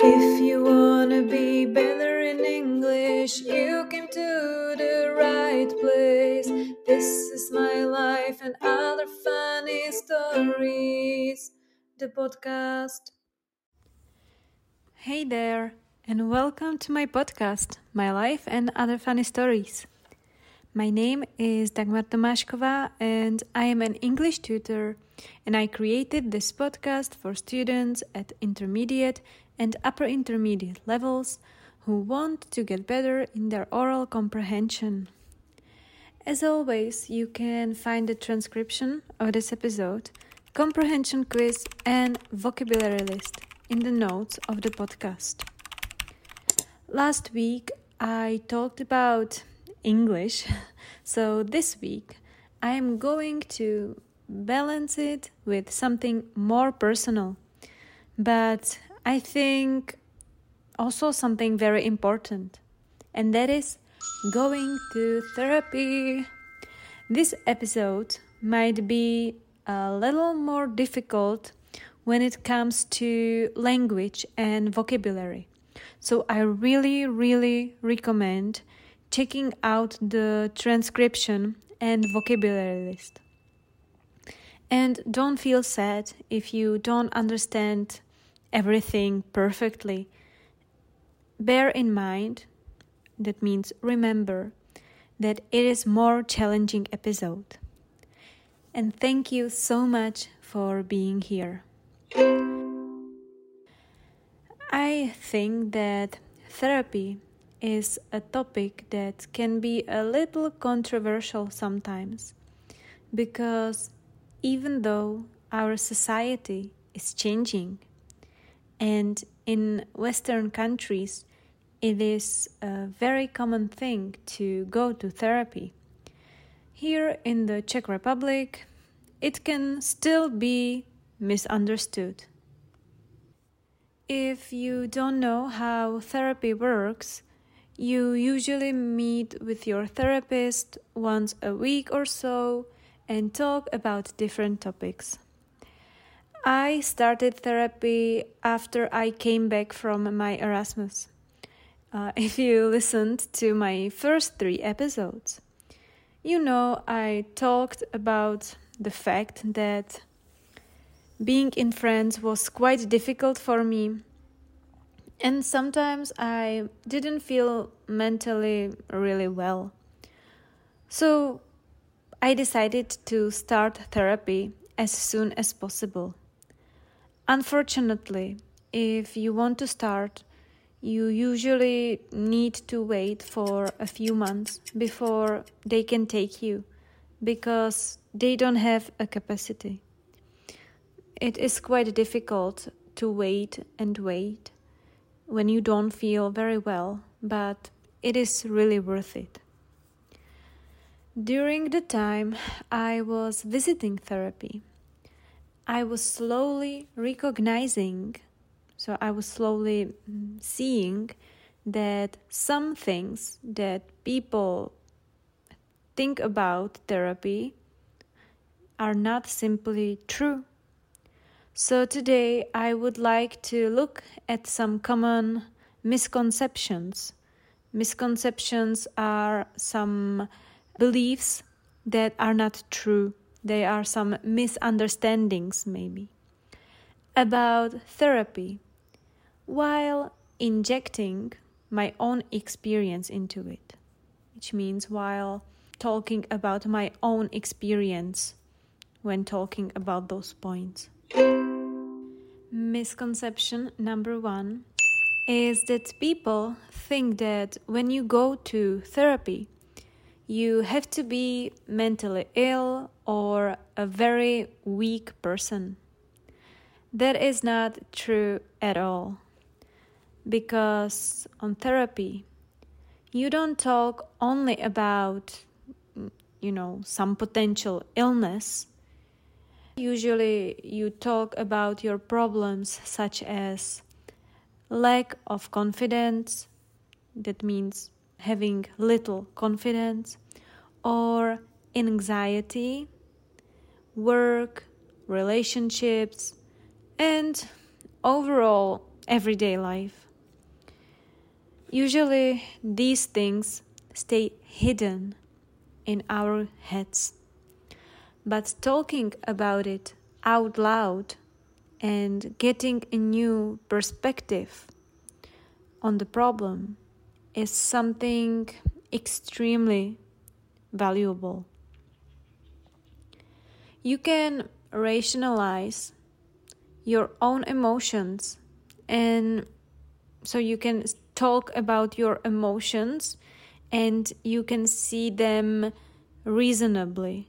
If you wanna be better in English, you came to the right place. This is my life and other funny stories. The podcast. Hey there, and welcome to my podcast, My Life and Other Funny Stories. My name is Dagmar Tomaskova, and I am an English tutor, and I created this podcast for students at intermediate and upper intermediate levels who want to get better in their oral comprehension. As always, you can find the transcription of this episode, comprehension quiz, and vocabulary list in the notes of the podcast. Last week, I talked about English, so this week, I am going to balance it with something more personal. But I think also something very important, and that is going to therapy. This episode might be a little more difficult when it comes to language and vocabulary. So I really, really recommend checking out the transcription and vocabulary list. And don't feel sad if you don't understand everything perfectly. Bear in mind, that means remember, that it is more challenging episode. And thank you so much for being here. I think that therapy is a topic that can be a little controversial sometimes because even though our society is changing and in Western countries, it is a very common thing to go to therapy. Here in the Czech Republic, it can still be misunderstood. If you don't know how therapy works, you usually meet with your therapist once a week or so and talk about different topics. I started therapy after I came back from my Erasmus. Uh, if you listened to my first three episodes, you know I talked about the fact that being in France was quite difficult for me, and sometimes I didn't feel mentally really well. So I decided to start therapy as soon as possible. Unfortunately, if you want to start, you usually need to wait for a few months before they can take you because they don't have a capacity. It is quite difficult to wait and wait when you don't feel very well, but it is really worth it. During the time I was visiting therapy, I was slowly recognizing, so I was slowly mm, seeing that some things that people think about therapy are not simply true. So today I would like to look at some common misconceptions. Misconceptions are some beliefs that are not true there are some misunderstandings, maybe, about therapy, while injecting my own experience into it, which means while talking about my own experience when talking about those points. Misconception number one is that people think that when you go to therapy, you have to be mentally ill or a very weak person. That is not true at all. Because on therapy, you don't talk only about, you know, some potential illness. Usually, you talk about your problems such as lack of confidence, that means having little confidence, or anxiety, work, relationships, and overall everyday life. Usually, these things stay hidden in our heads. But talking about it out loud and getting a new perspective on the problem is something extremely valuable. You can rationalize your own emotions and so you can talk about your emotions and you can see them reasonably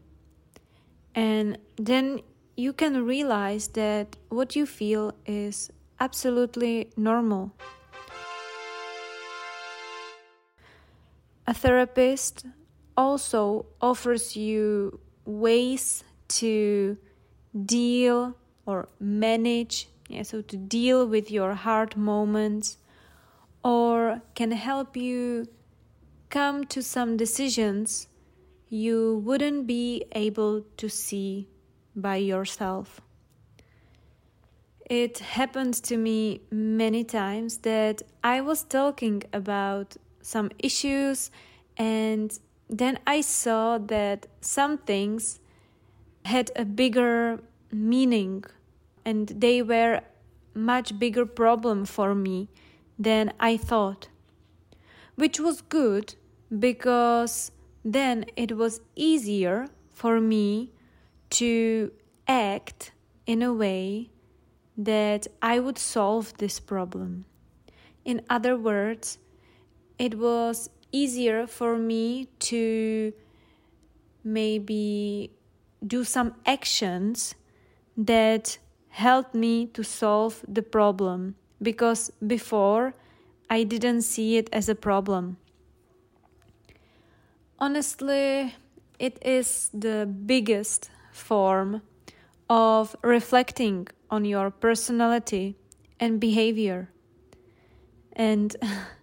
and then you can realize that what you feel is absolutely normal. A therapist also offers you ways to deal or manage, yeah, so to deal with your hard moments, or can help you come to some decisions you wouldn't be able to see by yourself. It happened to me many times that I was talking about some issues and then I saw that some things had a bigger meaning and they were much bigger problem for me than I thought which was good because then it was easier for me to act in a way that I would solve this problem. In other words, it was easier for me to maybe do some actions that helped me to solve the problem because before I didn't see it as a problem. Honestly, it is the biggest form of reflecting on your personality and behavior. And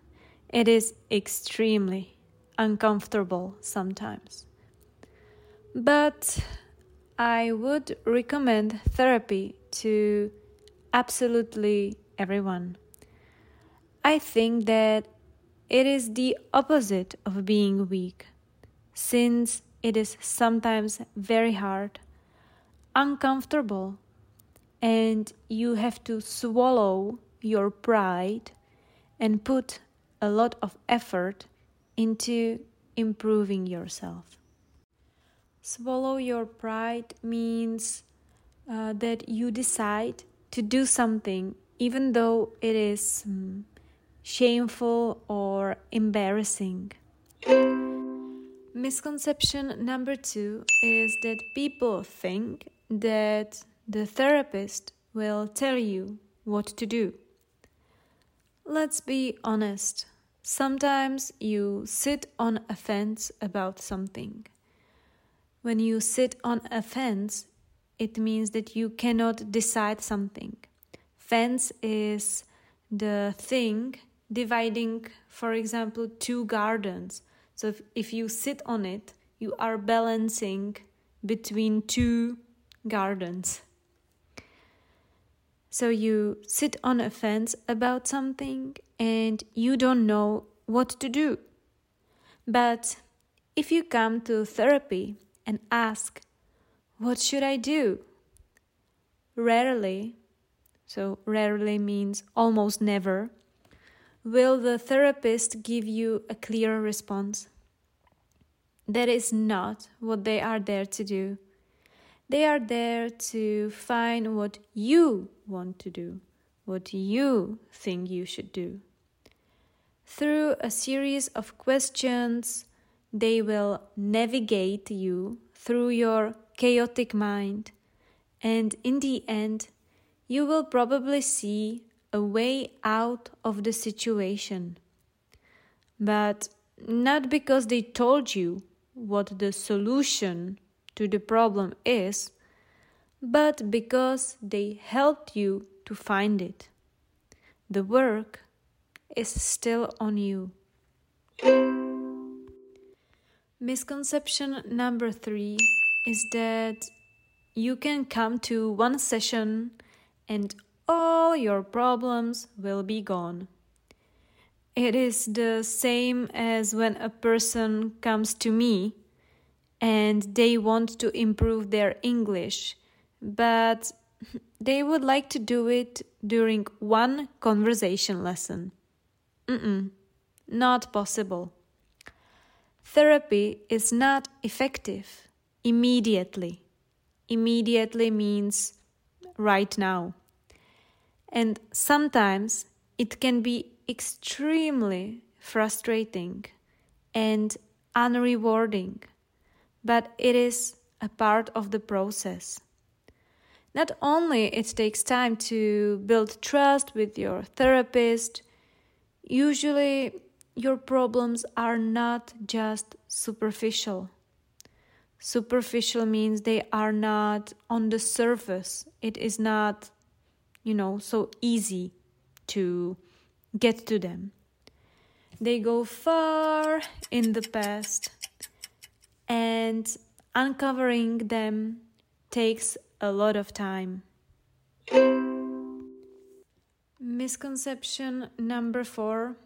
it is extremely uncomfortable sometimes. But I would recommend therapy to absolutely everyone. I think that it is the opposite of being weak, since it is sometimes very hard, uncomfortable, and you have to swallow your pride and put a lot of effort into improving yourself. Swallow your pride means uh, that you decide to do something even though it is um, shameful or embarrassing. Misconception number two is that people think that the therapist will tell you what to do. Let's be honest. Sometimes you sit on a fence about something. When you sit on a fence, it means that you cannot decide something. Fence is the thing dividing, for example, two gardens so if, if you sit on it, you are balancing between two gardens. So you sit on a fence about something and you don't know what to do. But if you come to therapy and ask, What should I do? Rarely, so rarely means almost never, will the therapist give you a clear response? That is not what they are there to do. They are there to find what you want to do, what you think you should do. Through a series of questions, they will navigate you through your chaotic mind, and in the end, you will probably see a way out of the situation. But not because they told you what the solution to the problem is, but because they helped you to find it. The work is still on you. Misconception number three is that you can come to one session and all your problems will be gone. It is the same as when a person comes to me and they want to improve their English, but they would like to do it during one conversation lesson. Mm-mm, not possible. Therapy is not effective immediately. Immediately means right now. And sometimes it can be extremely frustrating and unrewarding, but it is a part of the process. Not only it takes time to build trust with your therapist, usually your problems are not just superficial. Superficial means they are not on the surface. It is not, you know, so easy to get to them. They go far in the past, and uncovering them takes a lot of time. Misconception number four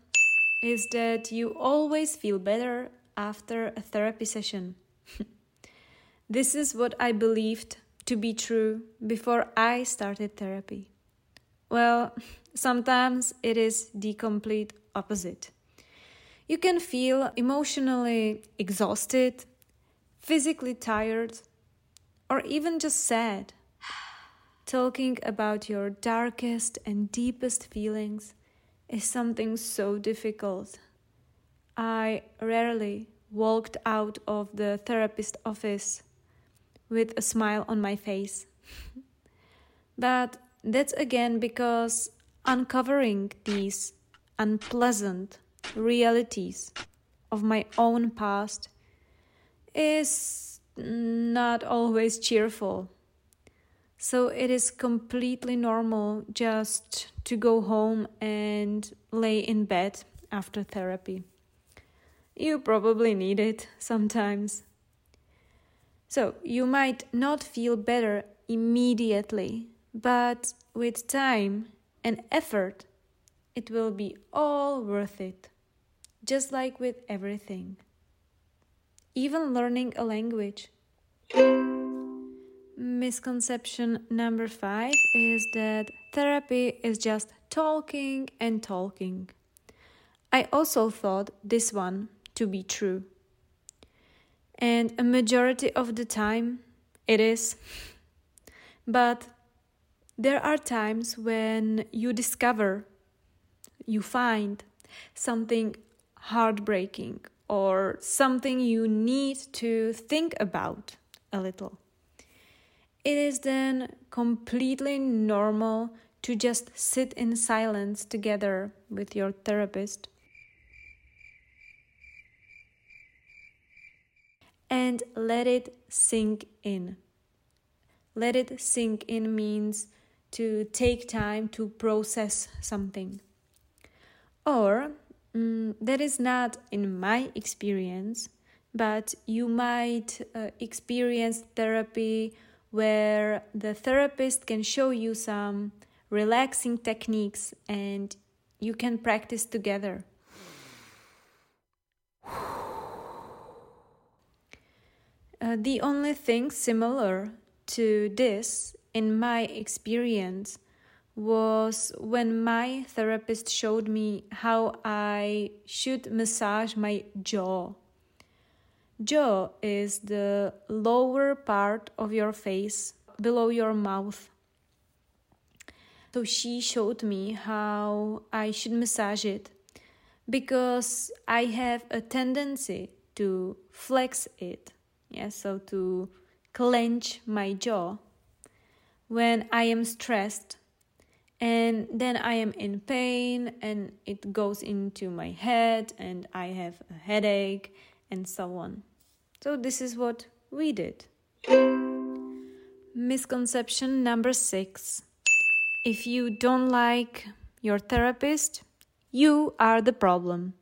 is that you always feel better after a therapy session. this is what I believed to be true before I started therapy. Well, sometimes it is the complete opposite. You can feel emotionally exhausted, physically tired, or even just sad. Talking about your darkest and deepest feelings is something so difficult. I rarely walked out of the therapist office with a smile on my face. but that's again because uncovering these unpleasant realities of my own past is not always cheerful. So it is completely normal just to go home and lay in bed after therapy. You probably need it sometimes. So you might not feel better immediately but with time and effort, it will be all worth it, just like with everything. Even learning a language. Misconception number five is that therapy is just talking and talking. I also thought this one to be true. And a majority of the time, it is. But there are times when you discover, you find something heartbreaking or something you need to think about a little. It is then completely normal to just sit in silence together with your therapist and let it sink in. Let it sink in means to take time to process something. Or, mm, that is not in my experience, but you might uh, experience therapy where the therapist can show you some relaxing techniques and you can practice together. Uh, the only thing similar to this in my experience was when my therapist showed me how I should massage my jaw. Jaw is the lower part of your face below your mouth. So she showed me how I should massage it because I have a tendency to flex it. Yeah, so to clench my jaw when I am stressed and then I am in pain and it goes into my head and I have a headache and so on. So, this is what we did. Misconception number six if you don't like your therapist, you are the problem.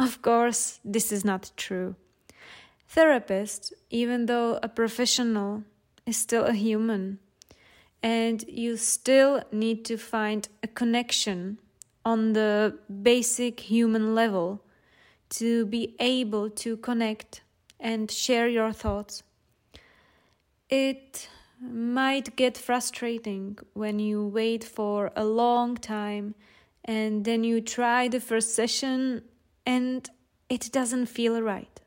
Of course, this is not true. Therapist, even though a professional, is still a human and you still need to find a connection on the basic human level to be able to connect and share your thoughts. It might get frustrating when you wait for a long time and then you try the first session and it doesn't feel right.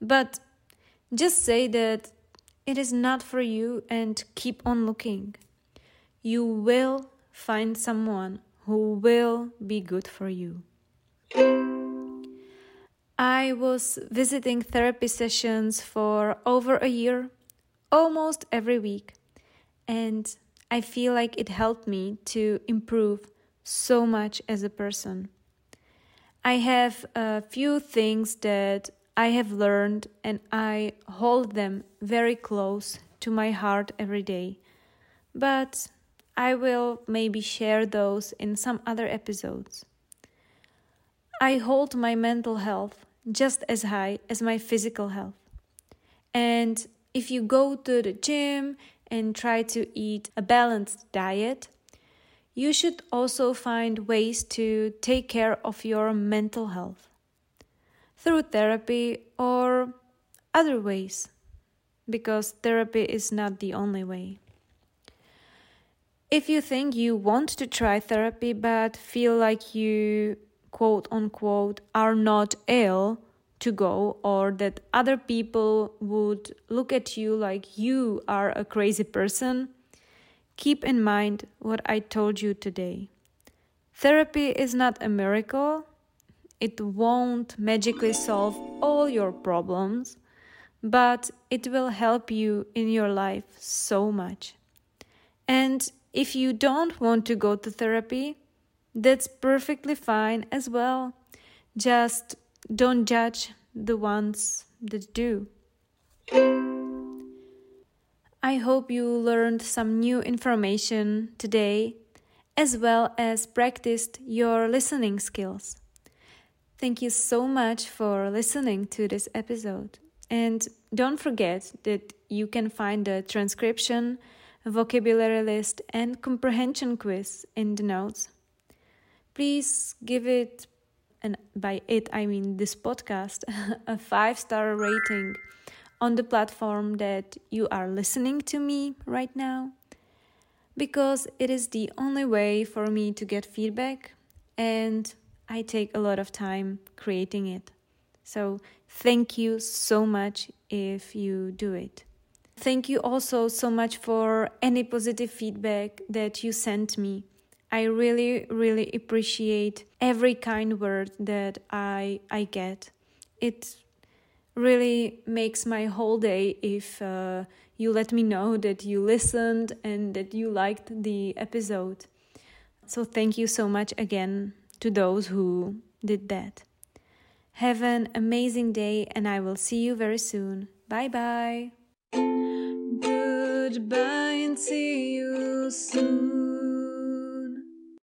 But just say that it is not for you and keep on looking. You will find someone who will be good for you. I was visiting therapy sessions for over a year, almost every week, and I feel like it helped me to improve so much as a person. I have a few things that I have learned and I hold them very close to my heart every day. But I will maybe share those in some other episodes. I hold my mental health just as high as my physical health. And if you go to the gym and try to eat a balanced diet, you should also find ways to take care of your mental health through therapy or other ways, because therapy is not the only way. If you think you want to try therapy but feel like you quote unquote are not ill to go, or that other people would look at you like you are a crazy person, keep in mind what I told you today. Therapy is not a miracle, it won't magically solve all your problems, but it will help you in your life so much. And if you don't want to go to therapy, that's perfectly fine as well. Just don't judge the ones that do. I hope you learned some new information today as well as practiced your listening skills. Thank you so much for listening to this episode. And don't forget that you can find the transcription, vocabulary list, and comprehension quiz in the notes. Please give it, and by it I mean this podcast, a five star rating on the platform that you are listening to me right now because it is the only way for me to get feedback and I take a lot of time creating it. So, thank you so much if you do it. Thank you also so much for any positive feedback that you sent me. I really, really appreciate every kind word that I I get. It really makes my whole day if uh, you let me know that you listened and that you liked the episode. So thank you so much again to those who did that. Have an amazing day, and I will see you very soon. Bye bye. Goodbye and see you soon.